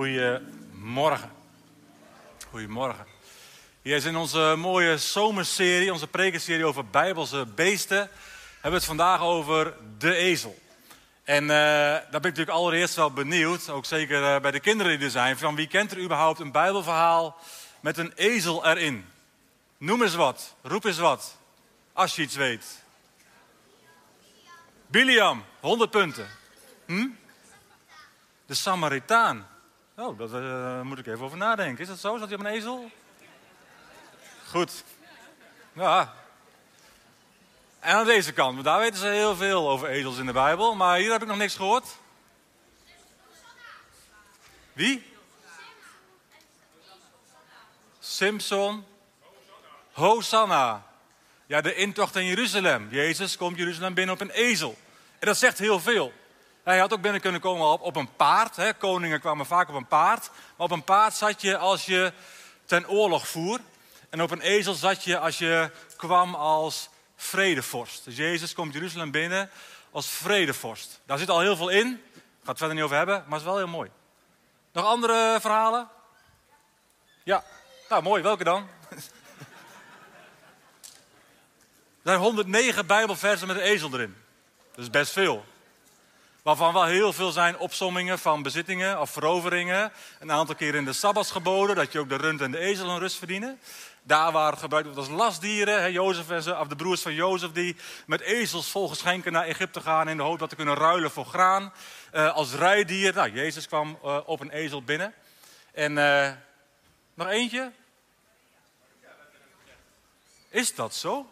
Goedemorgen. Goedemorgen. Hier is in onze mooie zomerserie, onze prekenserie over Bijbelse beesten, hebben we het vandaag over de ezel. En uh, daar ben ik natuurlijk allereerst wel benieuwd, ook zeker uh, bij de kinderen die er zijn, van wie kent er überhaupt een Bijbelverhaal met een ezel erin? Noem eens wat, roep eens wat, als je iets weet. Biliam, 100 punten. Hm? De Samaritaan. Oh, daar uh, moet ik even over nadenken. Is dat zo? Zat hij op een ezel? Goed. Ja. En aan deze kant, want daar weten ze heel veel over ezels in de Bijbel. Maar hier heb ik nog niks gehoord. Wie? Simpson. Hosanna. Ja, de intocht in Jeruzalem. Jezus komt Jeruzalem binnen op een ezel. En dat zegt heel veel. Hij had ook binnen kunnen komen op, op een paard. Hè. Koningen kwamen vaak op een paard. Maar op een paard zat je als je ten oorlog voer. En op een ezel zat je als je kwam als vredevorst. Dus Jezus komt Jeruzalem binnen als vredevorst. Daar zit al heel veel in. Ik ga het verder niet over hebben, maar het is wel heel mooi. Nog andere verhalen? Ja, nou mooi. Welke dan? Er zijn 109 Bijbelversen met een ezel erin. Dat is best veel. Waarvan wel heel veel zijn opsommingen van bezittingen of veroveringen. Een aantal keer in de Sabbatsgeboden, dat je ook de rund en de ezel een rust verdienen. Daar waar gebruikt wordt als lastdieren. Hè, Jozef en ze, of de broers van Jozef die met ezels vol geschenken naar Egypte gaan in de hoop dat ze kunnen ruilen voor graan. Uh, als rijdier. Nou, Jezus kwam uh, op een ezel binnen. En uh, nog eentje? Is dat zo?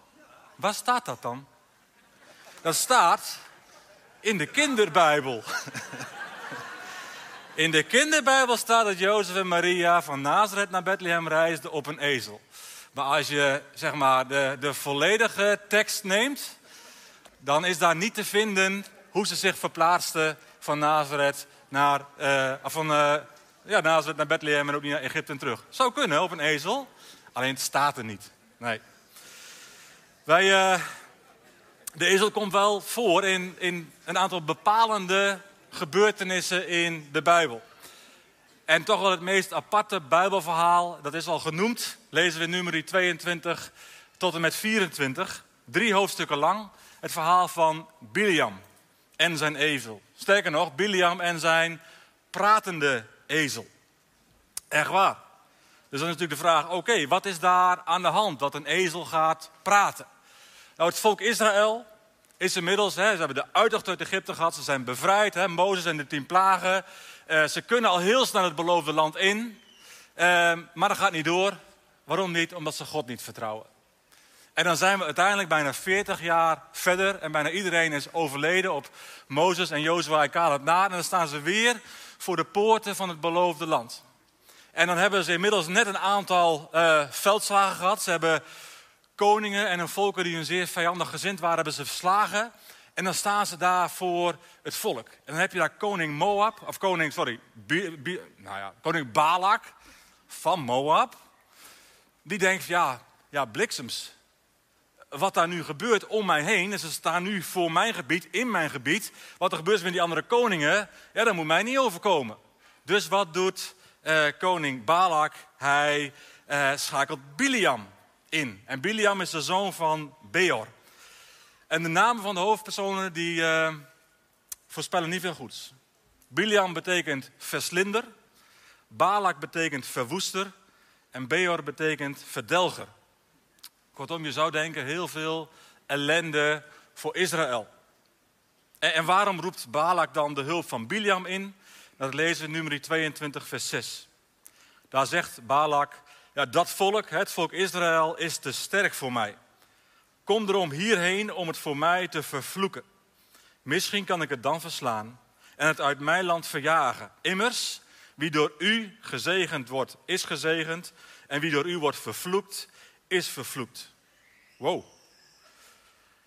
Waar staat dat dan? Dat staat in de kinderbijbel. In de kinderbijbel staat dat Jozef en Maria van Nazareth naar Bethlehem reisden op een ezel. Maar als je zeg maar, de, de volledige tekst neemt, dan is daar niet te vinden hoe ze zich verplaatsten van Nazareth naar, uh, van, uh, ja, Nazareth naar Bethlehem en ook niet naar Egypte en terug. Zou kunnen op een ezel, alleen het staat er niet. Nee. Wij, uh, de ezel komt wel voor in, in een aantal bepalende gebeurtenissen in de Bijbel. En toch wel het meest aparte Bijbelverhaal, dat is al genoemd, lezen we in nummer 22 tot en met 24, drie hoofdstukken lang, het verhaal van Biliam en zijn ezel. Sterker nog, Biliam en zijn pratende ezel. Echt waar. Dus dan is natuurlijk de vraag, oké, wat is daar aan de hand dat een ezel gaat praten? Nou, het volk Israël is inmiddels, ze hebben de uittocht uit Egypte gehad, ze zijn bevrijd, hè, Mozes en de tien plagen. Uh, ze kunnen al heel snel het beloofde land in, uh, maar dat gaat niet door. Waarom niet? Omdat ze God niet vertrouwen. En dan zijn we uiteindelijk bijna 40 jaar verder en bijna iedereen is overleden op Mozes en Jozua en Caleb na. En dan staan ze weer voor de poorten van het beloofde land. En dan hebben ze inmiddels net een aantal uh, veldslagen gehad. Ze hebben koningen en een volken die hun zeer vijandig gezind waren, hebben ze verslagen. En dan staan ze daar voor het volk. En dan heb je daar koning Moab, of koning, sorry, nou ja, koning Balak van Moab. Die denkt, ja, ja, bliksems. Wat daar nu gebeurt om mij heen, en ze staan nu voor mijn gebied, in mijn gebied. Wat er gebeurt met die andere koningen, ja, dat moet mij niet overkomen. Dus wat doet eh, koning Balak? Hij eh, schakelt Biliam in. En Biliam is de zoon van Beor. En de namen van de hoofdpersonen die uh, voorspellen niet veel goeds. Biliam betekent verslinder. Balak betekent verwoester. En Beor betekent verdelger. Kortom, je zou denken heel veel ellende voor Israël. En, en waarom roept Balak dan de hulp van Biliam in? Dat lezen we nummer 22, vers 6. Daar zegt Balak, ja, dat volk, het volk Israël, is te sterk voor mij. Kom erom hierheen om het voor mij te vervloeken. Misschien kan ik het dan verslaan en het uit mijn land verjagen. Immers, wie door u gezegend wordt, is gezegend. En wie door u wordt vervloekt, is vervloekt. Wow.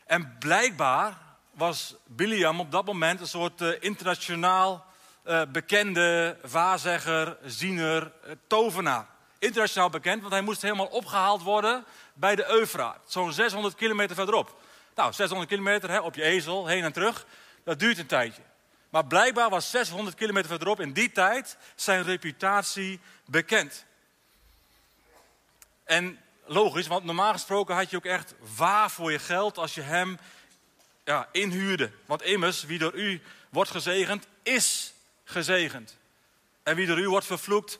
En blijkbaar was Biliam op dat moment een soort uh, internationaal uh, bekende waarzegger, ziener, uh, tovenaar internationaal bekend, want hij moest helemaal opgehaald worden bij de Eufraat. Zo'n 600 kilometer verderop. Nou, 600 kilometer hè, op je ezel, heen en terug, dat duurt een tijdje. Maar blijkbaar was 600 kilometer verderop in die tijd zijn reputatie bekend. En logisch, want normaal gesproken had je ook echt waar voor je geld als je hem ja, inhuurde. Want immers, wie door u wordt gezegend, is gezegend. En wie door u wordt vervloekt,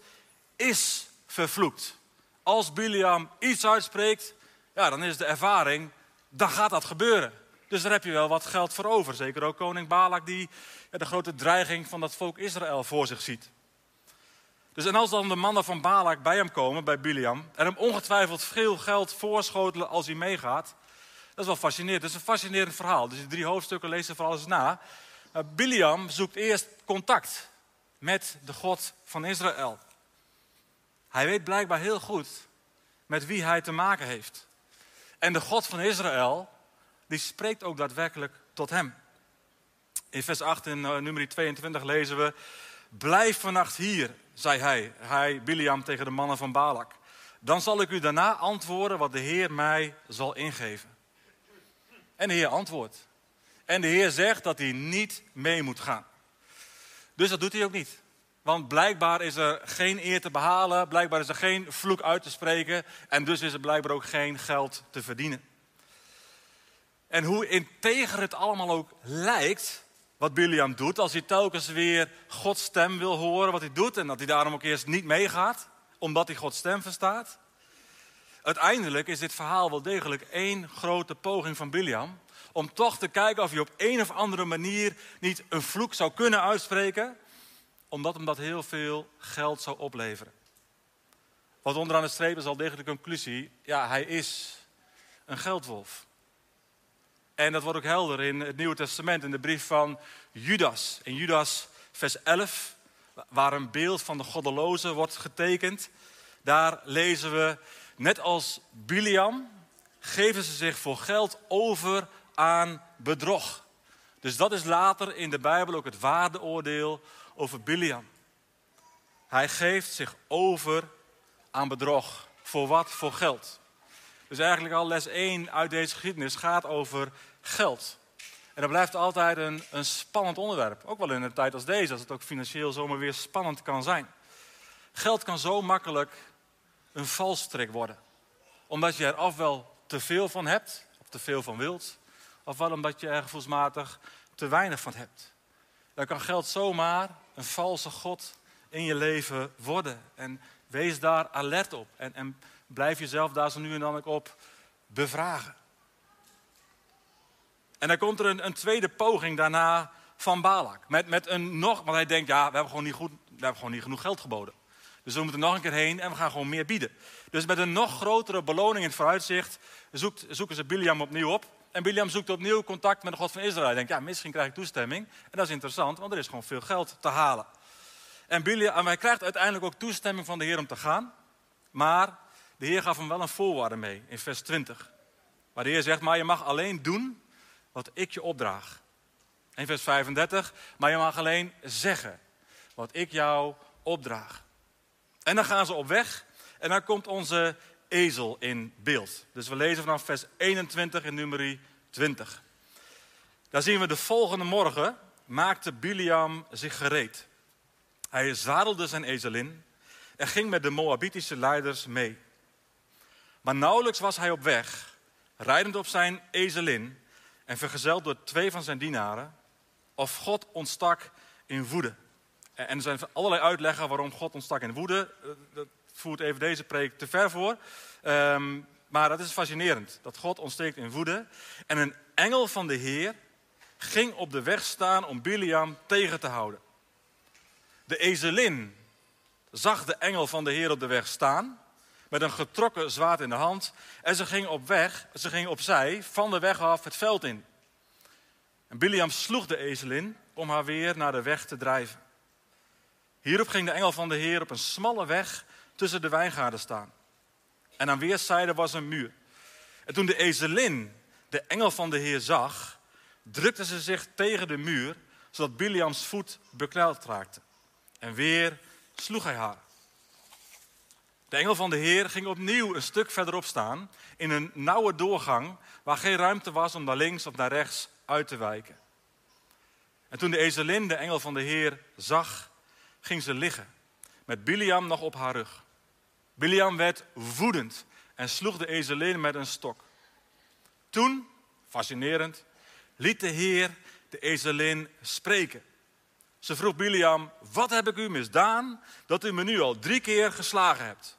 is vervloekt. Als Biliam iets uitspreekt, ja, dan is de ervaring, dan gaat dat gebeuren. Dus daar heb je wel wat geld voor over. Zeker ook koning Balak die ja, de grote dreiging van dat volk Israël voor zich ziet. Dus en als dan de mannen van Balak bij hem komen, bij Biliam, en hem ongetwijfeld veel geld voorschotelen als hij meegaat, dat is wel fascinerend. Dat is een fascinerend verhaal. Dus die drie hoofdstukken lezen vooral eens na. Uh, Biliam zoekt eerst contact met de God van Israël. Hij weet blijkbaar heel goed met wie hij te maken heeft. En de God van Israël, die spreekt ook daadwerkelijk tot hem. In vers 8 in uh, nummer 22 lezen we: Blijf vannacht hier, zei hij, hij, Biliam, tegen de mannen van Balak. Dan zal ik u daarna antwoorden wat de Heer mij zal ingeven. En de Heer antwoordt. En de Heer zegt dat hij niet mee moet gaan. Dus dat doet hij ook niet. Want blijkbaar is er geen eer te behalen, blijkbaar is er geen vloek uit te spreken en dus is er blijkbaar ook geen geld te verdienen. En hoe integer het allemaal ook lijkt, wat Biliam doet, als hij telkens weer Gods stem wil horen, wat hij doet en dat hij daarom ook eerst niet meegaat, omdat hij Gods stem verstaat. Uiteindelijk is dit verhaal wel degelijk één grote poging van Biliam om toch te kijken of hij op een of andere manier niet een vloek zou kunnen uitspreken omdat hem dat heel veel geld zou opleveren. Wat onderaan de streep is al de conclusie, ja, hij is een geldwolf. En dat wordt ook helder in het Nieuwe Testament, in de brief van Judas. In Judas vers 11, waar een beeld van de goddeloze wordt getekend. Daar lezen we, net als Biliam, geven ze zich voor geld over aan bedrog. Dus dat is later in de Bijbel ook het waardeoordeel over Biliam. Hij geeft zich over aan bedrog. Voor wat? Voor geld. Dus eigenlijk al les 1 uit deze geschiedenis gaat over geld. En dat blijft altijd een, een spannend onderwerp. Ook wel in een tijd als deze, als het ook financieel zomaar weer spannend kan zijn. Geld kan zo makkelijk een valstrik worden. Omdat je er ofwel te veel van hebt, of te veel van wilt, ofwel omdat je er gevoelsmatig te weinig van hebt. Dan kan geld zomaar een valse God in je leven worden. En wees daar alert op. En, en blijf jezelf daar zo nu en dan ook op bevragen. En dan komt er een, een tweede poging daarna van Balak. Met, met een nog, want hij denkt, ja, we hebben, gewoon niet goed, we hebben gewoon niet genoeg geld geboden. Dus we moeten nog een keer heen en we gaan gewoon meer bieden. Dus met een nog grotere beloning in het vooruitzicht zoekt, zoeken ze Biliam opnieuw op. En Biliam zoekt opnieuw contact met de God van Israël. Hij denkt, ja, misschien krijg ik toestemming. En dat is interessant, want er is gewoon veel geld te halen. En, Biliam, en hij krijgt uiteindelijk ook toestemming van de Heer om te gaan. Maar de Heer gaf hem wel een voorwaarde mee in vers 20. Waar de Heer zegt, maar je mag alleen doen wat ik je opdraag. In vers 35, maar je mag alleen zeggen wat ik jou opdraag. En dan gaan ze op weg en dan komt onze ezel in beeld. Dus we lezen vanaf vers 21 in nummer 20. Daar zien we de volgende morgen maakte Biliam zich gereed. Hij zadelde zijn ezelin en ging met de Moabitische leiders mee. Maar nauwelijks was hij op weg, rijdend op zijn ezelin en vergezeld door twee van zijn dienaren, of God ontstak in woede. En er zijn allerlei uitleggen waarom God ontstak in woede. Voert even deze preek te ver voor. Ehm, maar dat is fascinerend. Dat God ontsteekt in woede. En een engel van de Heer ging op de weg staan om Biliam tegen te houden. De ezelin zag de engel van de Heer op de weg staan. Met een getrokken zwaard in de hand. En ze ging op weg, ze ging opzij, van de weg af het veld in. En Biliam sloeg de ezelin om haar weer naar de weg te drijven. Hierop ging de engel van de Heer op een smalle weg tussen de wijngaarden staan. En aan weerszijden was een muur. En toen de ezelin de engel van de Heer zag, drukte ze zich tegen de muur, zodat Biliams voet bekneld raakte. En weer sloeg hij haar. De engel van de Heer ging opnieuw een stuk verderop staan, in een nauwe doorgang, waar geen ruimte was om naar links of naar rechts uit te wijken. En toen de ezelin de engel van de Heer zag, ging ze liggen, met Biliam nog op haar rug. Biliam werd woedend en sloeg de ezelin met een stok. Toen, fascinerend, liet de Heer de ezelin spreken. Ze vroeg Biliam, wat heb ik u misdaan dat u me nu al drie keer geslagen hebt?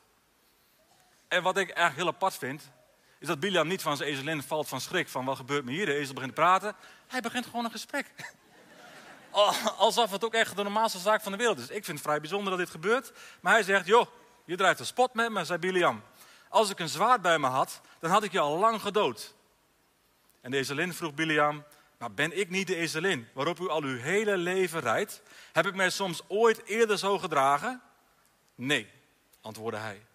En wat ik eigenlijk heel apart vind, is dat Biliam niet van zijn ezelin valt van schrik. Van wat gebeurt me hier? De ezel begint te praten. Hij begint gewoon een gesprek. Alsof het ook echt de normaalste zaak van de wereld is. Ik vind het vrij bijzonder dat dit gebeurt. Maar hij zegt, joh, je draait een spot met me, zei Biliam. Als ik een zwaard bij me had, dan had ik je al lang gedood. En de ezelin vroeg Biliam, maar ben ik niet de ezelin waarop u al uw hele leven rijdt? Heb ik mij soms ooit eerder zo gedragen? Nee, antwoordde hij.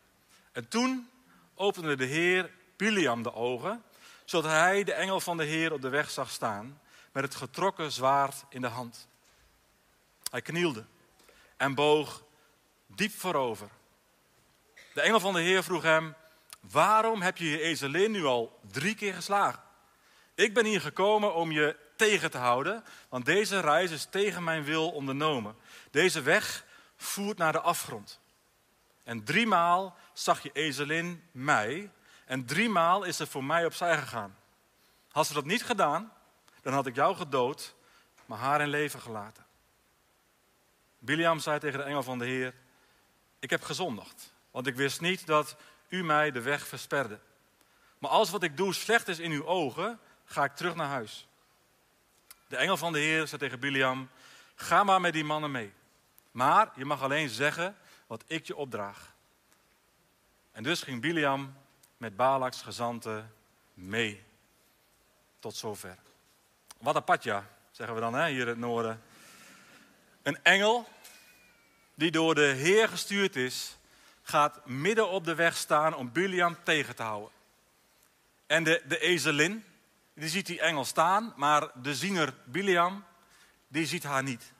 En toen opende de Heer Biliam de ogen, zodat hij de engel van de Heer op de weg zag staan, met het getrokken zwaard in de hand. Hij knielde en boog diep voorover. De engel van de Heer vroeg hem: Waarom heb je je ezelin nu al drie keer geslagen? Ik ben hier gekomen om je tegen te houden, want deze reis is tegen mijn wil ondernomen. Deze weg voert naar de afgrond. En driemaal zag je ezelin mij en driemaal is ze voor mij opzij gegaan. Had ze dat niet gedaan, dan had ik jou gedood, maar haar in leven gelaten. Biliam zei tegen de engel van de Heer, ik heb gezondigd, want ik wist niet dat u mij de weg versperde. Maar als wat ik doe slecht is in uw ogen, ga ik terug naar huis. De engel van de Heer zei tegen Biliam, ga maar met die mannen mee. Maar je mag alleen zeggen wat ik je opdraag. En dus ging Biliam met Balaks gezanten mee. Tot zover. Wat een zeggen we dan hè, hier in het noorden. Een engel die door de Heer gestuurd is, gaat midden op de weg staan om Biliam tegen te houden. En de, de ezelin, die ziet die engel staan, maar de ziener Biliam, die ziet haar niet.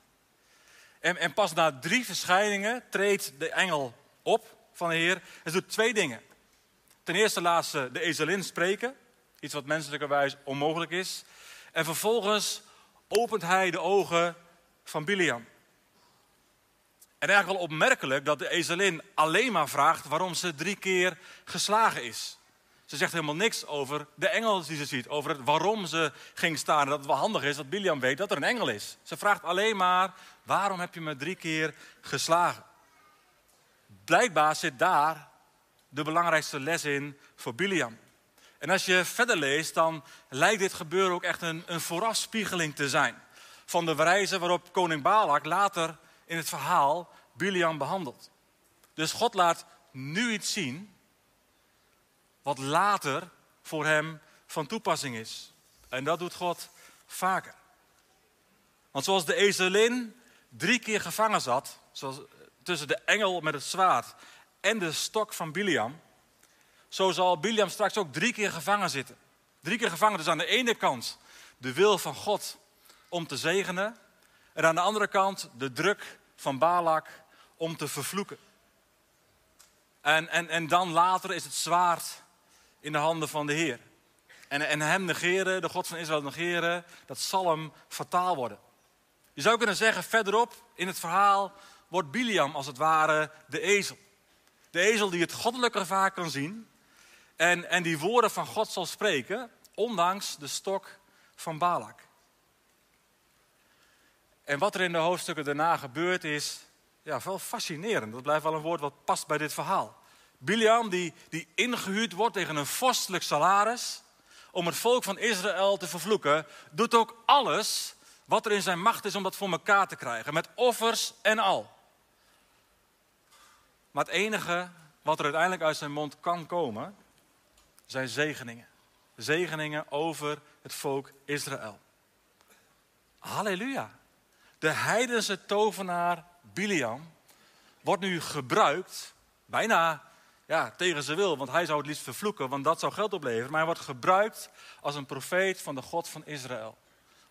En, en pas na drie verschijningen treedt de engel op van de Heer en doet twee dingen. Ten eerste laat ze de ezelin spreken, iets wat menselijkerwijs onmogelijk is. En vervolgens opent hij de ogen van Biliam. En eigenlijk wel opmerkelijk dat de ezelin alleen maar vraagt waarom ze drie keer geslagen is. Ze zegt helemaal niks over de engel die ze ziet, over het waarom ze ging staan. En dat het wel handig is dat Biliam weet dat er een engel is. Ze vraagt alleen maar, waarom heb je me drie keer geslagen? Blijkbaar zit daar de belangrijkste les in voor Biliam. En als je verder leest, dan lijkt dit gebeuren ook echt een, een voorafspiegeling te zijn. Van de wijze waarop koning Balak later in het verhaal Biliam behandelt. Dus God laat nu iets zien wat later voor hem van toepassing is. En dat doet God vaker. Want zoals de ezelin drie keer gevangen zat, zoals tussen de engel met het zwaard en de stok van Biliam, zo zal Biliam straks ook drie keer gevangen zitten. Drie keer gevangen, dus aan de ene kant de wil van God om te zegenen, en aan de andere kant de druk van Balak om te vervloeken. En, en, en dan later is het zwaard in de handen van de Heer. En, en hem negeren, de God van Israël negeren, dat zal hem fataal worden. Je zou kunnen zeggen, verderop in het verhaal wordt Biliam als het ware de ezel. De ezel die het goddelijke vaak kan zien en, en die woorden van God zal spreken, ondanks de stok van Balak. En wat er in de hoofdstukken daarna gebeurt is ja, wel fascinerend. Dat blijft wel een woord wat past bij dit verhaal. Biliam die, die ingehuurd wordt tegen een vorstelijk salaris om het volk van Israël te vervloeken, doet ook alles wat er in zijn macht is om dat voor elkaar te krijgen, met offers en al. Maar het enige wat er uiteindelijk uit zijn mond kan komen, zijn zegeningen. Zegeningen over het volk Israël. Halleluja. De heidense tovenaar Biliam wordt nu gebruikt, bijna ja, tegen zijn wil, want hij zou het liefst vervloeken, want dat zou geld opleveren. Maar hij wordt gebruikt als een profeet van de God van Israël.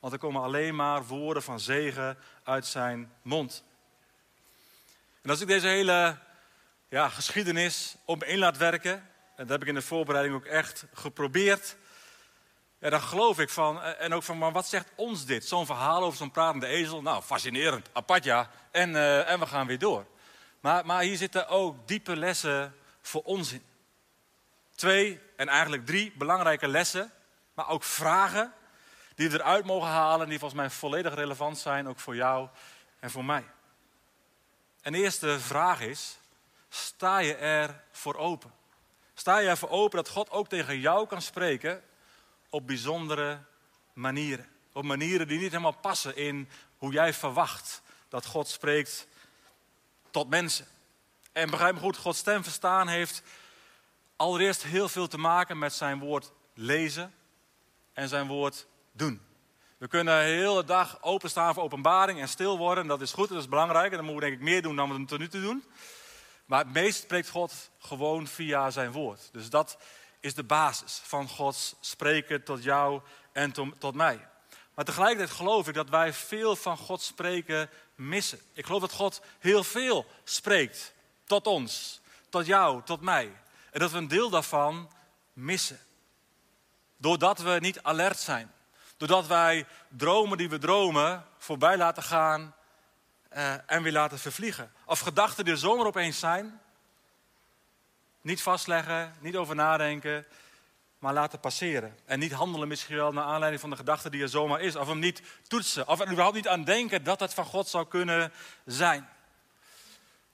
Want er komen alleen maar woorden van zegen uit zijn mond. En als ik deze hele ja, geschiedenis op me laat werken, en dat heb ik in de voorbereiding ook echt geprobeerd, Ja, dan geloof ik van, eh, en ook van, maar wat zegt ons dit? Zo'n verhaal over zo'n pratende ezel, nou, fascinerend, apart ja, en, uh, en we gaan weer door. Maar, maar hier zitten ook diepe lessen voor ons in. Twee en eigenlijk drie belangrijke lessen, maar ook vragen die we eruit mogen halen, die volgens mij volledig relevant zijn, ook voor jou en voor mij. En de eerste vraag is, sta je er voor open? Sta je ervoor open dat God ook tegen jou kan spreken op bijzondere manieren? Op manieren die niet helemaal passen in hoe jij verwacht dat God spreekt tot mensen. En begrijp me goed, Gods stem verstaan heeft allereerst heel veel te maken met zijn woord lezen en zijn woord doen. We kunnen de hele dag openstaan voor openbaring en stil worden. Dat is goed, dat is belangrijk. En dan moeten we denk ik meer doen dan we tot nu toe doen. Maar het meest spreekt God gewoon via zijn woord. Dus dat is de basis van Gods spreken tot jou en tot mij. Maar tegelijkertijd geloof ik dat wij veel van Gods spreken missen. Ik geloof dat God heel veel spreekt tot ons, tot jou, tot mij. En dat we een deel daarvan missen. Doordat we niet alert zijn. Doordat wij dromen die we dromen voorbij laten gaan uh, en weer laten vervliegen. Of gedachten die er zomaar opeens zijn. Niet vastleggen, niet over nadenken, maar laten passeren. En niet handelen misschien wel naar aanleiding van de gedachte die er zomaar is. Of hem niet toetsen. Of er überhaupt niet aan denken dat het van God zou kunnen zijn.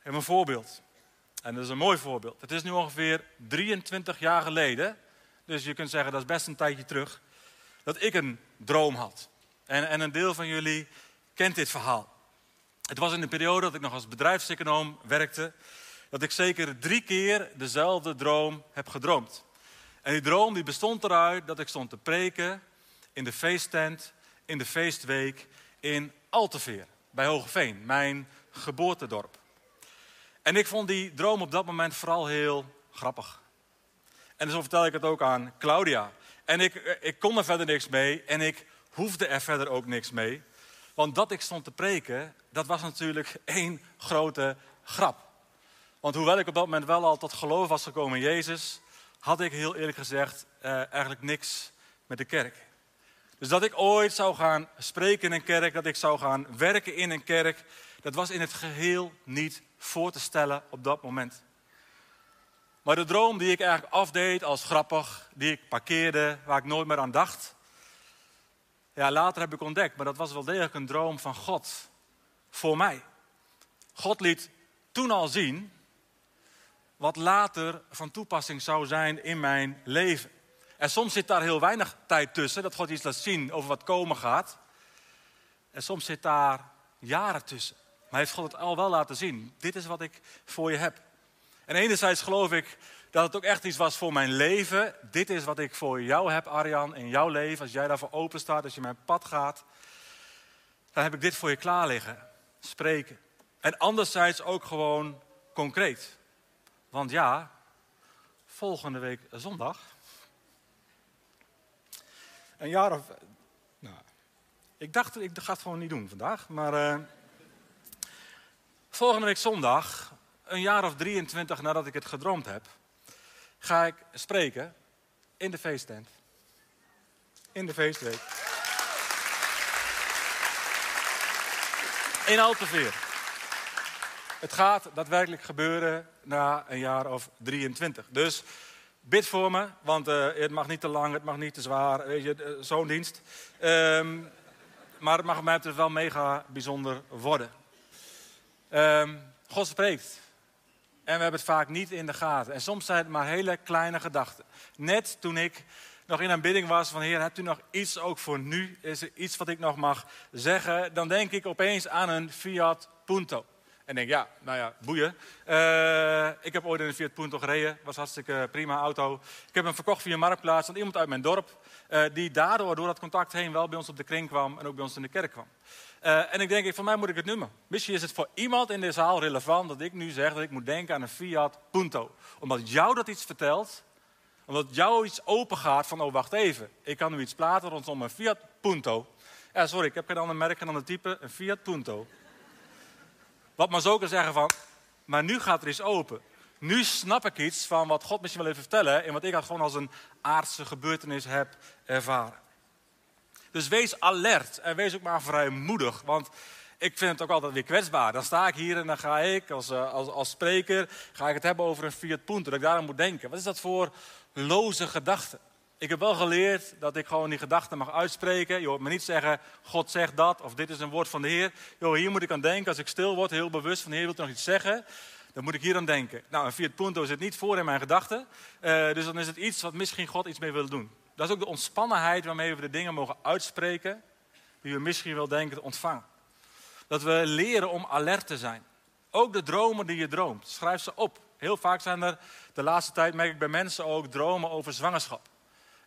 Ik een voorbeeld. En dat is een mooi voorbeeld. Het is nu ongeveer 23 jaar geleden. Dus je kunt zeggen dat is best een tijdje terug. Dat ik een droom had. En, en een deel van jullie kent dit verhaal. Het was in de periode dat ik nog als bedrijfseconoom werkte, dat ik zeker drie keer dezelfde droom heb gedroomd. En die droom die bestond eruit dat ik stond te preken in de feesttent, in de feestweek in Alteveer, bij Hogeveen, mijn geboortedorp. En ik vond die droom op dat moment vooral heel grappig. En zo vertel ik het ook aan Claudia. En ik, ik kon er verder niks mee en ik hoefde er verder ook niks mee. Want dat ik stond te preken, dat was natuurlijk één grote grap. Want hoewel ik op dat moment wel al tot geloof was gekomen in Jezus, had ik heel eerlijk gezegd eh, eigenlijk niks met de kerk. Dus dat ik ooit zou gaan spreken in een kerk, dat ik zou gaan werken in een kerk, dat was in het geheel niet voor te stellen op dat moment. Maar de droom die ik eigenlijk afdeed als grappig, die ik parkeerde, waar ik nooit meer aan dacht, ja, later heb ik ontdekt, maar dat was wel degelijk een droom van God voor mij. God liet toen al zien wat later van toepassing zou zijn in mijn leven. En soms zit daar heel weinig tijd tussen, dat God iets laat zien over wat komen gaat. En soms zit daar jaren tussen. Maar heeft God het al wel laten zien. Dit is wat ik voor je heb. En enerzijds geloof ik dat het ook echt iets was voor mijn leven. Dit is wat ik voor jou heb, Arjan, in jouw leven. Als jij daarvoor open staat, als je mijn pad gaat, dan heb ik dit voor je klaar liggen. Spreken. En anderzijds ook gewoon concreet. Want ja, volgende week zondag. Een jaar of. Nou, ik dacht, ik ga het gewoon niet doen vandaag. Maar. Uh, volgende week zondag, een jaar of 23 nadat ik het gedroomd heb ga ik spreken in de feesttent. In de feestweek. In Alteveer. Het gaat daadwerkelijk gebeuren na een jaar of 23. Dus bid voor me, want uh, het mag niet te lang, het mag niet te zwaar. Weet je, uh, zo'n dienst. Um, maar het mag mij wel mega bijzonder worden. Um, God spreekt. En we hebben het vaak niet in de gaten. En soms zijn het maar hele kleine gedachten. Net toen ik nog in aanbidding was van Heer, hebt u nog iets ook voor nu? Is er iets wat ik nog mag zeggen? Dan denk ik opeens aan een Fiat Punto. En denk, ja, nou ja, boeien. Uh, ik heb ooit in een Fiat Punto gereden. Was hartstikke prima auto. Ik heb hem verkocht via Marktplaats aan iemand uit mijn dorp. Uh, die daardoor, door dat contact heen, wel bij ons op de kring kwam en ook bij ons in de kerk kwam. Uh, en ik denk, voor mij moet ik het noemen. Misschien is het voor iemand in deze zaal relevant dat ik nu zeg dat ik moet denken aan een Fiat Punto. Omdat jou dat iets vertelt, omdat jou iets open gaat van, oh wacht even, ik kan nu iets platen rondom een Fiat Punto. Ja, sorry, ik heb geen ander merk, geen ander type, een Fiat Punto. Wat maar zo kan zeggen van, maar nu gaat er iets open. Nu snap ik iets van wat God misschien wil even vertellen en wat ik gewoon als een aardse gebeurtenis heb ervaren. Dus wees alert en wees ook maar vrijmoedig, want ik vind het ook altijd weer kwetsbaar. Dan sta ik hier en dan ga ik als, eh, als, als spreker ga ik het hebben over een Fiat Punto, dat ik daaraan moet denken. Wat is dat voor loze gedachten? Ik heb wel geleerd dat ik gewoon die gedachten mag uitspreken. Je hoort me niet zeggen, God zegt dat, of dit is een woord van de Heer. Jo, hier moet ik aan denken, als ik stil word, heel bewust van de Heer wil nog iets zeggen. Dan moet ik hier aan denken. Nou, een Fiat Punto zit niet voor in mijn gedachten. Uh, dus dan is het iets wat misschien God iets mee wil doen. Dat is ook de ontspannenheid waarmee we de dingen mogen uitspreken. Die we misschien wel denken te ontvangen. Dat we leren om alert te zijn. Ook de dromen die je droomt, schrijf ze op. Heel vaak zijn er, de laatste tijd merk ik bij mensen ook, dromen over zwangerschap.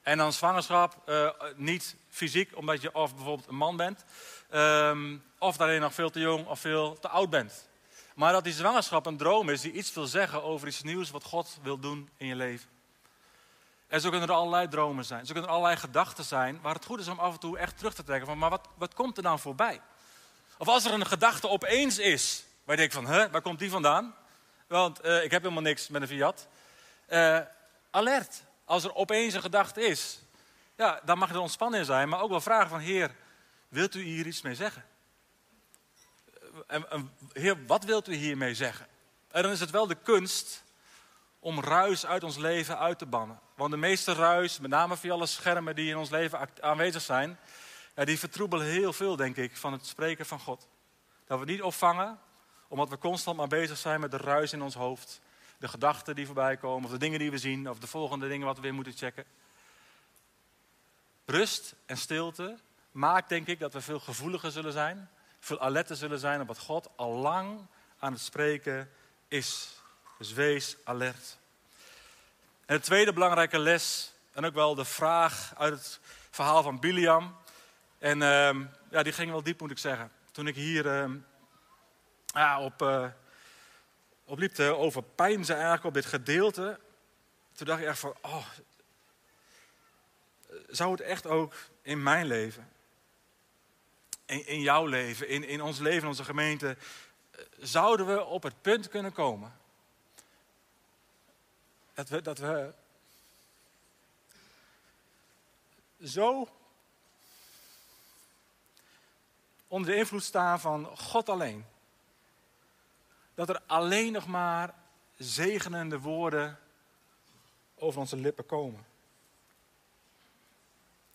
En dan zwangerschap, uh, niet fysiek, omdat je of bijvoorbeeld een man bent, um, of dat nog veel te jong of veel te oud bent. Maar dat die zwangerschap een droom is die iets wil zeggen over iets nieuws wat God wil doen in je leven. En zo kunnen er allerlei dromen zijn. Zo kunnen er allerlei gedachten zijn waar het goed is om af en toe echt terug te trekken van, maar wat, wat komt er dan voorbij? Of als er een gedachte opeens is, waar je denkt van, hè, waar komt die vandaan? Want uh, ik heb helemaal niks met een Fiat. Uh, alert als er opeens een gedachte is, ja, dan mag er ontspanning in zijn, maar ook wel vragen van Heer, wilt u hier iets mee zeggen? En, heer, wat wilt u hiermee zeggen? En dan is het wel de kunst om ruis uit ons leven uit te bannen. Want de meeste ruis, met name via alle schermen die in ons leven aanwezig zijn, ja, die vertroebelen heel veel, denk ik, van het spreken van God. Dat we niet opvangen, omdat we constant maar bezig zijn met de ruis in ons hoofd de gedachten die voorbij komen, of de dingen die we zien, of de volgende dingen wat we weer moeten checken. Rust en stilte maakt, denk ik, dat we veel gevoeliger zullen zijn, veel alerter zullen zijn op wat God al lang aan het spreken is. Dus wees alert. En de tweede belangrijke les, en ook wel de vraag uit het verhaal van Biliam. En uh, ja, die ging wel diep, moet ik zeggen. Toen ik hier uh, ja, op, uh, opliep te overpijnzen eigenlijk op dit gedeelte. Toen dacht ik echt van, oh, zou het echt ook in mijn leven, in, in jouw leven, in, in ons leven, in onze gemeente, zouden we op het punt kunnen komen dat we, dat we zo onder de invloed staan van God alleen dat er alleen nog maar zegenende woorden over onze lippen komen.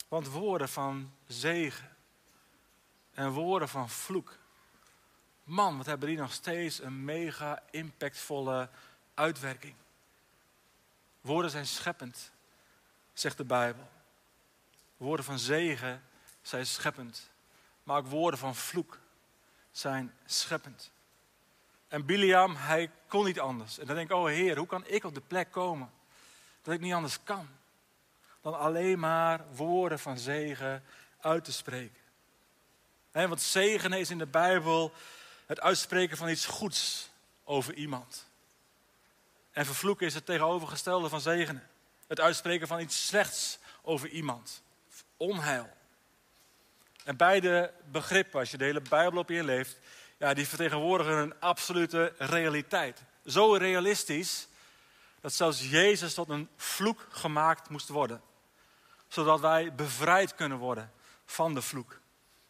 Want woorden van zegen en woorden van vloek. Man, wat hebben die nog steeds een mega impactvolle uitwerking. Woorden zijn scheppend, zegt de Bijbel. Woorden van zegen zijn scheppend. Maar ook woorden van vloek zijn scheppend. En Biliam, hij kon niet anders. En dan denk ik, oh Heer, hoe kan ik op de plek komen dat ik niet anders kan dan alleen maar woorden van zegen uit te spreken. En want zegen is in de Bijbel het uitspreken van iets goeds over iemand. En vervloeken is het tegenovergestelde van zegenen. Het uitspreken van iets slechts over iemand. Onheil. En beide begrippen, als je de hele Bijbel op je leeft, ja, die vertegenwoordigen een absolute realiteit. Zo realistisch dat zelfs Jezus tot een vloek gemaakt moest worden. Zodat wij bevrijd kunnen worden van de vloek.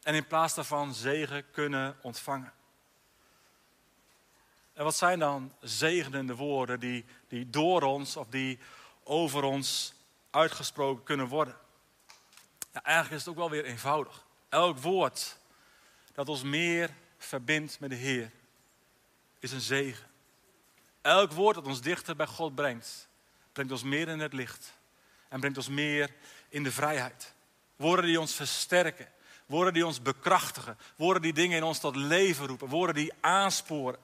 En in plaats daarvan zegen kunnen ontvangen. En wat zijn dan zegenende woorden die, die door ons of die over ons uitgesproken kunnen worden? Ja, eigenlijk is het ook wel weer eenvoudig. Elk woord dat ons meer verbindt met de Heer, is een zegen. Elk woord dat ons dichter bij God brengt, brengt ons meer in het licht. En brengt ons meer in de vrijheid. Woorden die ons versterken. Woorden die ons bekrachtigen. Woorden die dingen in ons tot leven roepen. Woorden die aansporen.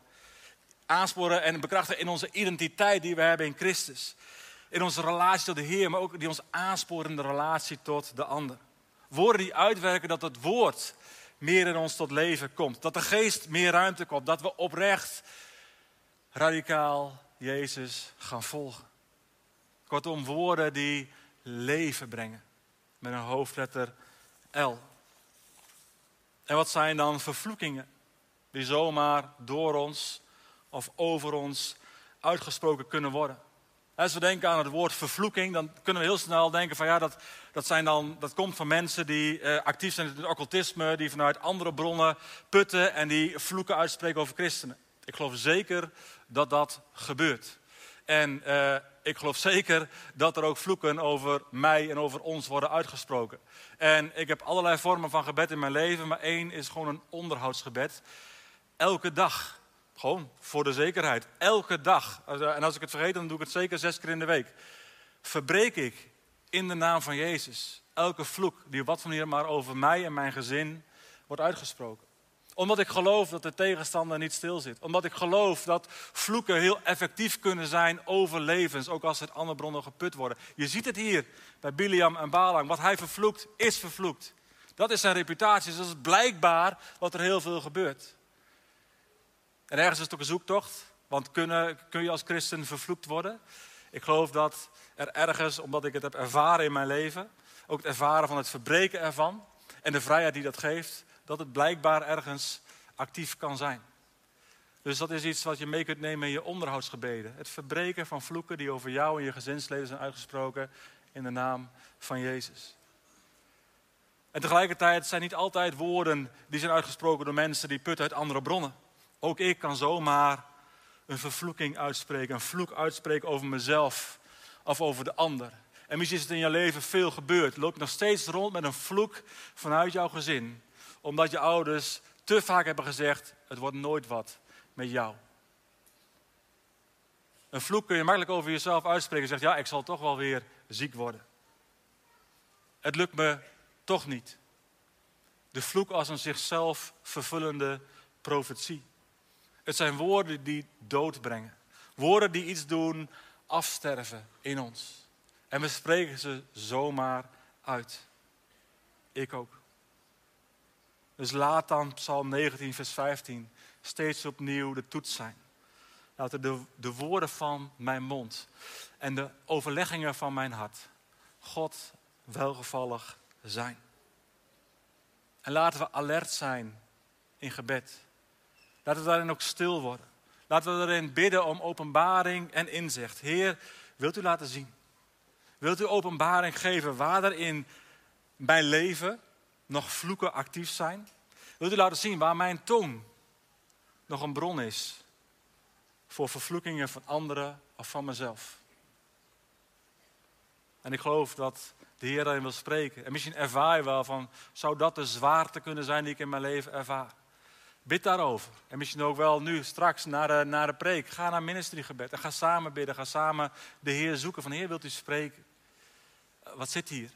Aansporen en bekrachtigen in onze identiteit die we hebben in Christus. In onze relatie tot de Heer, maar ook die ons aansporen in de relatie tot de ander. Woorden die uitwerken dat het woord meer in ons tot leven komt. Dat de geest meer ruimte komt. Dat we oprecht radicaal Jezus gaan volgen. Kortom, woorden die leven brengen. Met een hoofdletter L. En wat zijn dan vervloekingen die zomaar door ons of over ons uitgesproken kunnen worden. Als we denken aan het woord vervloeking, dan kunnen we heel snel denken van ja, dat, dat, zijn dan, dat komt van mensen die eh, actief zijn in het occultisme, die vanuit andere bronnen putten en die vloeken uitspreken over christenen. Ik geloof zeker dat dat gebeurt. En uh, ik geloof zeker dat er ook vloeken over mij en over ons worden uitgesproken. En ik heb allerlei vormen van gebed in mijn leven, maar één is gewoon een onderhoudsgebed. Elke dag. Gewoon voor de zekerheid. Elke dag. En als ik het vergeet, dan doe ik het zeker zes keer in de week. Verbreek ik in de naam van Jezus elke vloek die op wat van hier maar over mij en mijn gezin wordt uitgesproken omdat ik geloof dat de tegenstander niet stil zit. Omdat ik geloof dat vloeken heel effectief kunnen zijn over levens, ook als het andere bronnen geput worden. Je ziet het hier bij Biliam en Balang. Wat hij vervloekt, is vervloekt. Dat is zijn reputatie. Dus dat is blijkbaar wat er heel veel gebeurt. En ergens is het ook een zoektocht. Want kunnen, kun je als christen vervloekt worden? Ik geloof dat er ergens, omdat ik het heb ervaren in mijn leven, ook het ervaren van het verbreken ervan en de vrijheid die dat geeft, dat het blijkbaar ergens actief kan zijn. Dus dat is iets wat je mee kunt nemen in je onderhoudsgebeden. Het verbreken van vloeken die over jou en je gezinsleden zijn uitgesproken in de naam van Jezus. En tegelijkertijd zijn niet altijd woorden die zijn uitgesproken door mensen die putten uit andere bronnen. Ook ik kan zomaar een vervloeking uitspreken, een vloek uitspreken over mezelf of over de ander. En misschien is het in je leven veel gebeurd. Loop nog steeds rond met een vloek vanuit jouw gezin omdat je ouders te vaak hebben gezegd: het wordt nooit wat met jou. Een vloek kun je makkelijk over jezelf uitspreken en zegt: ja, ik zal toch wel weer ziek worden. Het lukt me toch niet. De vloek als een zichzelf vervullende profetie. Het zijn woorden die dood brengen. Woorden die iets doen afsterven in ons. En we spreken ze zomaar uit. Ik ook. Dus laat dan Psalm 19, vers 15 steeds opnieuw de toets zijn. Laten de, de woorden van mijn mond en de overleggingen van mijn hart God welgevallig zijn. En laten we alert zijn in gebed. Laten we daarin ook stil worden. Laten we erin bidden om openbaring en inzicht. Heer, wilt u laten zien? Wilt u openbaring geven waar er in mijn leven nog vloeken actief zijn? Wilt u laten zien waar mijn tong nog een bron is voor vervloekingen van anderen of van mezelf? En ik geloof dat de Heer daarin wil spreken. En misschien ervaar je wel van, zou dat de zwaarte kunnen zijn die ik in mijn leven ervaar? Bid daarover. En misschien ook wel nu, straks, naar de, naar de preek. Ga naar ministrygebed en ga samen bidden. Ga samen de Heer zoeken. Van Heer, wilt u spreken? Wat zit hier?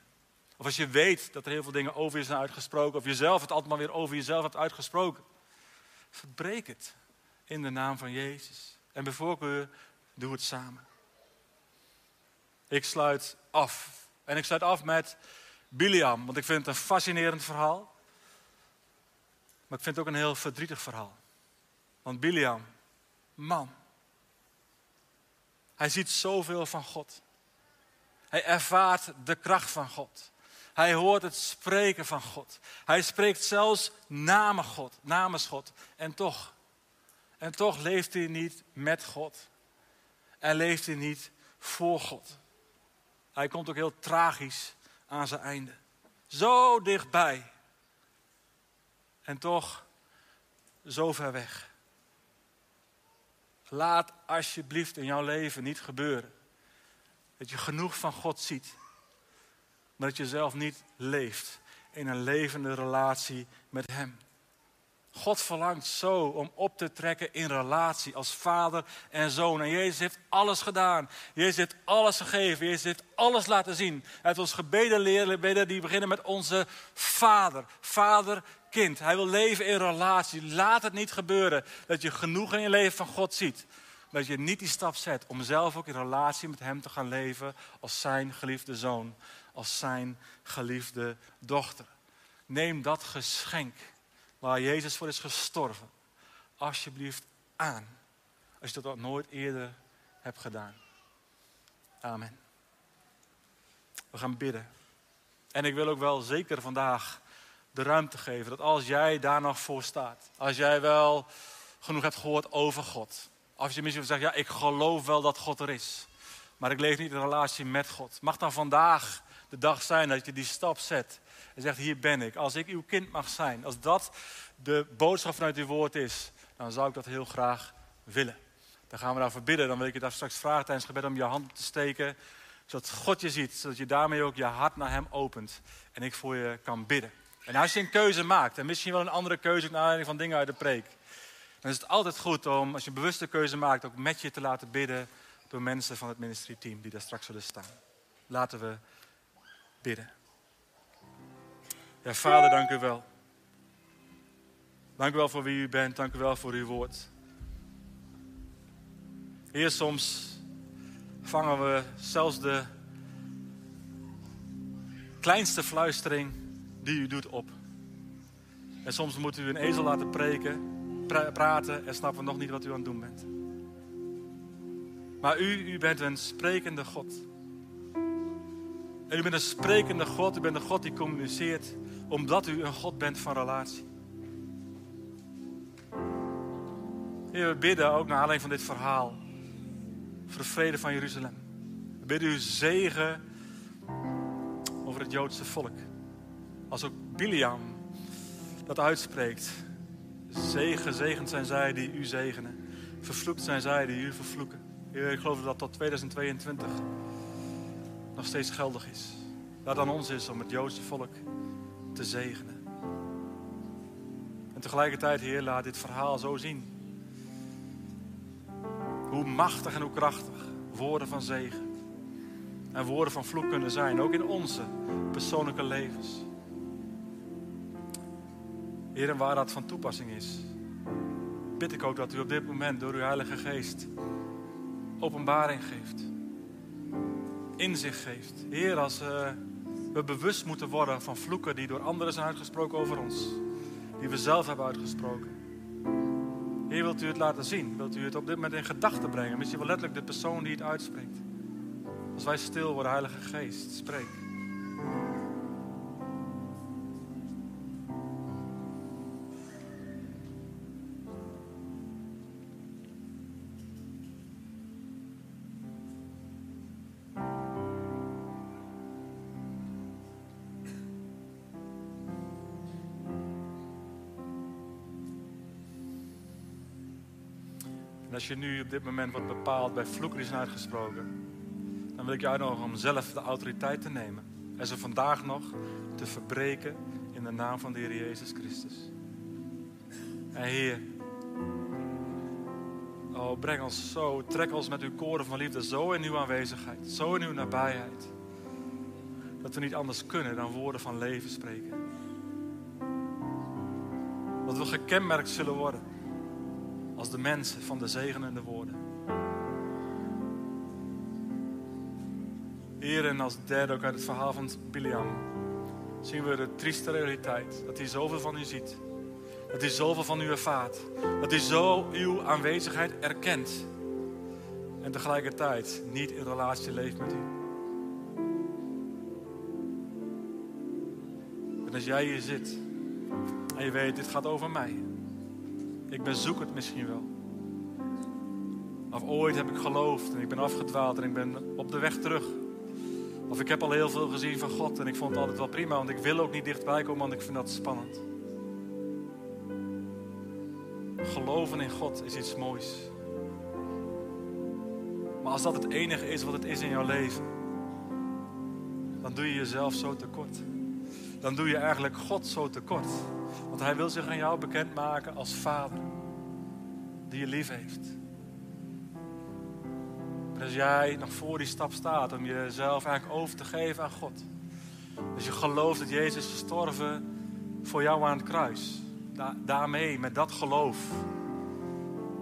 Of als je weet dat er heel veel dingen over je zijn uitgesproken, of jezelf het altijd maar weer over jezelf hebt uitgesproken. Verbreek het in de naam van Jezus. En bijvoorbeeld, doe het samen. Ik sluit af. En ik sluit af met Biliam, want ik vind het een fascinerend verhaal. Maar ik vind het ook een heel verdrietig verhaal. Want Biliam, man, hij ziet zoveel van God. Hij ervaart de kracht van God. Hij hoort het spreken van God. Hij spreekt zelfs namens God, namens God. En toch, en toch leeft hij niet met God. En leeft hij niet voor God. Hij komt ook heel tragisch aan zijn einde. Zo dichtbij. En toch zo ver weg. Laat alsjeblieft in jouw leven niet gebeuren. Dat je genoeg van God ziet maar dat je zelf niet leeft in een levende relatie met Hem. God verlangt zo om op te trekken in relatie als vader en zoon. En Jezus heeft alles gedaan. Jezus heeft alles gegeven. Jezus heeft alles laten zien. Hij heeft ons gebeden leren bidden die beginnen met onze vader. Vader, kind. Hij wil leven in relatie. Laat het niet gebeuren dat je genoeg in je leven van God ziet. Dat je niet die stap zet om zelf ook in relatie met Hem te gaan leven als zijn geliefde zoon als zijn geliefde dochter. Neem dat geschenk waar Jezus voor is gestorven, alsjeblieft aan. Als je dat nooit eerder hebt gedaan. Amen. We gaan bidden. En ik wil ook wel zeker vandaag de ruimte geven dat als jij daar nog voor staat, als jij wel genoeg hebt gehoord over God, Als je misschien zegt, ja, ik geloof wel dat God er is. Maar ik leef niet in een relatie met God. Mag dan vandaag de dag zijn dat je die stap zet. En zegt, hier ben ik. Als ik uw kind mag zijn. Als dat de boodschap vanuit uw woord is. Dan zou ik dat heel graag willen. Dan gaan we daarvoor bidden. Dan wil ik je daar straks vragen tijdens gebed om je hand te steken. Zodat God je ziet. Zodat je daarmee ook je hart naar hem opent. En ik voor je kan bidden. En als je een keuze maakt. En misschien wel een andere keuze naar aanleiding van dingen uit de preek. Dan is het altijd goed om, als je een bewuste keuze maakt, ook met je te laten bidden door mensen van het ministerieteam die daar straks zullen staan. Laten we bidden. Ja, Vader, dank u wel. Dank u wel voor wie u bent. Dank u wel voor uw woord. Heer, soms vangen we zelfs de kleinste fluistering die u doet op. En soms moet u een ezel laten preken, praten en snappen nog niet wat u aan het doen bent. Maar u, u bent een sprekende God. En u bent een sprekende God, u bent een God die communiceert, omdat u een God bent van relatie. We bidden ook naar aanleiding van dit verhaal voor de vrede van Jeruzalem. We bidden u zegen over het Joodse volk. Als ook Biliam dat uitspreekt. Zegen, gezegend zijn zij die u zegenen. Vervloekt zijn zij die u vervloeken. Heer, ik geloof dat dat tot 2022 nog steeds geldig is. Dat aan ons is om het Joodse volk te zegenen. En tegelijkertijd, Heer, laat dit verhaal zo zien. Hoe machtig en hoe krachtig woorden van zegen en woorden van vloek kunnen zijn, ook in onze persoonlijke levens. Heer, en waar dat van toepassing is, bid ik ook dat u op dit moment door uw Heilige Geest openbaring geeft. Inzicht geeft. Heer, als uh, we bewust moeten worden van vloeken die door anderen zijn uitgesproken over ons. Die we zelf hebben uitgesproken. Heer, wilt u het laten zien? Wilt u het op dit moment in gedachten brengen? Misschien wel letterlijk de persoon die het uitspreekt. Als wij stil worden, Heilige Geest, spreek. Als je nu op dit moment wordt bepaald bij vloeken uitgesproken, dan wil ik je uitnodigen om zelf de autoriteit te nemen. En ze vandaag nog te verbreken in de naam van de Heer Jezus Christus. En Heer, oh, breng ons zo, trek ons met uw koren van liefde zo in uw aanwezigheid, zo in uw nabijheid. Dat we niet anders kunnen dan woorden van leven spreken. Dat we gekenmerkt zullen worden als de mensen van de zegenende woorden. Heer, en als derde ook uit het verhaal van Biliam zien we de trieste realiteit. Dat hij zoveel van u ziet. Dat hij zoveel van u ervaart. Dat hij zo uw aanwezigheid erkent. En tegelijkertijd niet in relatie leeft met u. En als jij hier zit en je weet, dit gaat over mij. Ik bezoek het misschien wel. Of ooit heb ik geloofd en ik ben afgedwaald en ik ben op de weg terug. Of ik heb al heel veel gezien van God en ik vond het altijd wel prima, want ik wil ook niet dichtbij komen, want ik vind dat spannend. Geloven in God is iets moois. Maar als dat het enige is wat het is in jouw leven, dan doe je jezelf zo tekort. Dan doe je eigenlijk God zo tekort. Want hij wil zich aan jou bekendmaken als vader. Die je lief heeft. En als jij nog voor die stap staat om jezelf eigenlijk over te geven aan God. Als je gelooft dat Jezus is gestorven voor jou aan het kruis. daarmee, met dat geloof,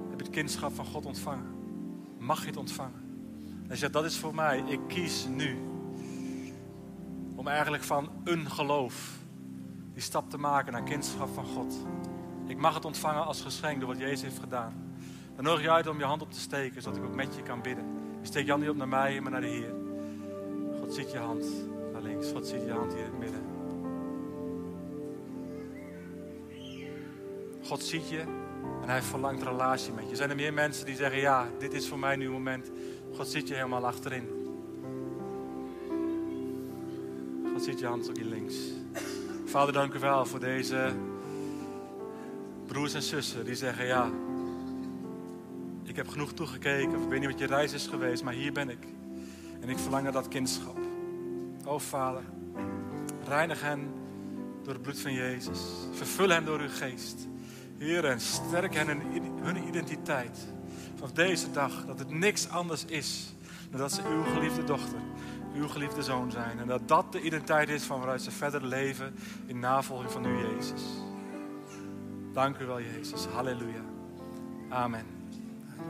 heb je het kindschap van God ontvangen. Mag je het ontvangen. En je zegt, dat is voor mij. Ik kies nu. Om eigenlijk van een geloof die stap te maken naar kindschap van God. Ik mag het ontvangen als geschenk door wat Jezus heeft gedaan. Dan nodig je uit om je hand op te steken, zodat ik ook met je kan bidden. Je steekt je hand niet op naar mij, maar naar de Heer. God ziet je hand naar links. God ziet je hand hier in het midden. God ziet je En hij verlangt relatie met je. Zijn er meer mensen die zeggen, ja, dit is voor mij nu moment. God ziet je helemaal achterin. God ziet je hand ook hier links. Vader, dank u wel voor deze broers en zussen die zeggen, ja, ik heb genoeg toegekeken. Ik weet niet wat je reis is geweest, maar hier ben ik. En ik verlang naar dat kindschap. O Vader, reinig hen door het bloed van Jezus. Vervul hen door uw geest. Heer, en sterk hen in hun identiteit. Van deze dag, dat het niks anders is dan dat ze uw geliefde dochter, uw geliefde zoon zijn. En dat dat de identiteit is van waaruit ze verder leven in navolging van u, Jezus. Dank u wel, Jezus. Halleluja. Amen.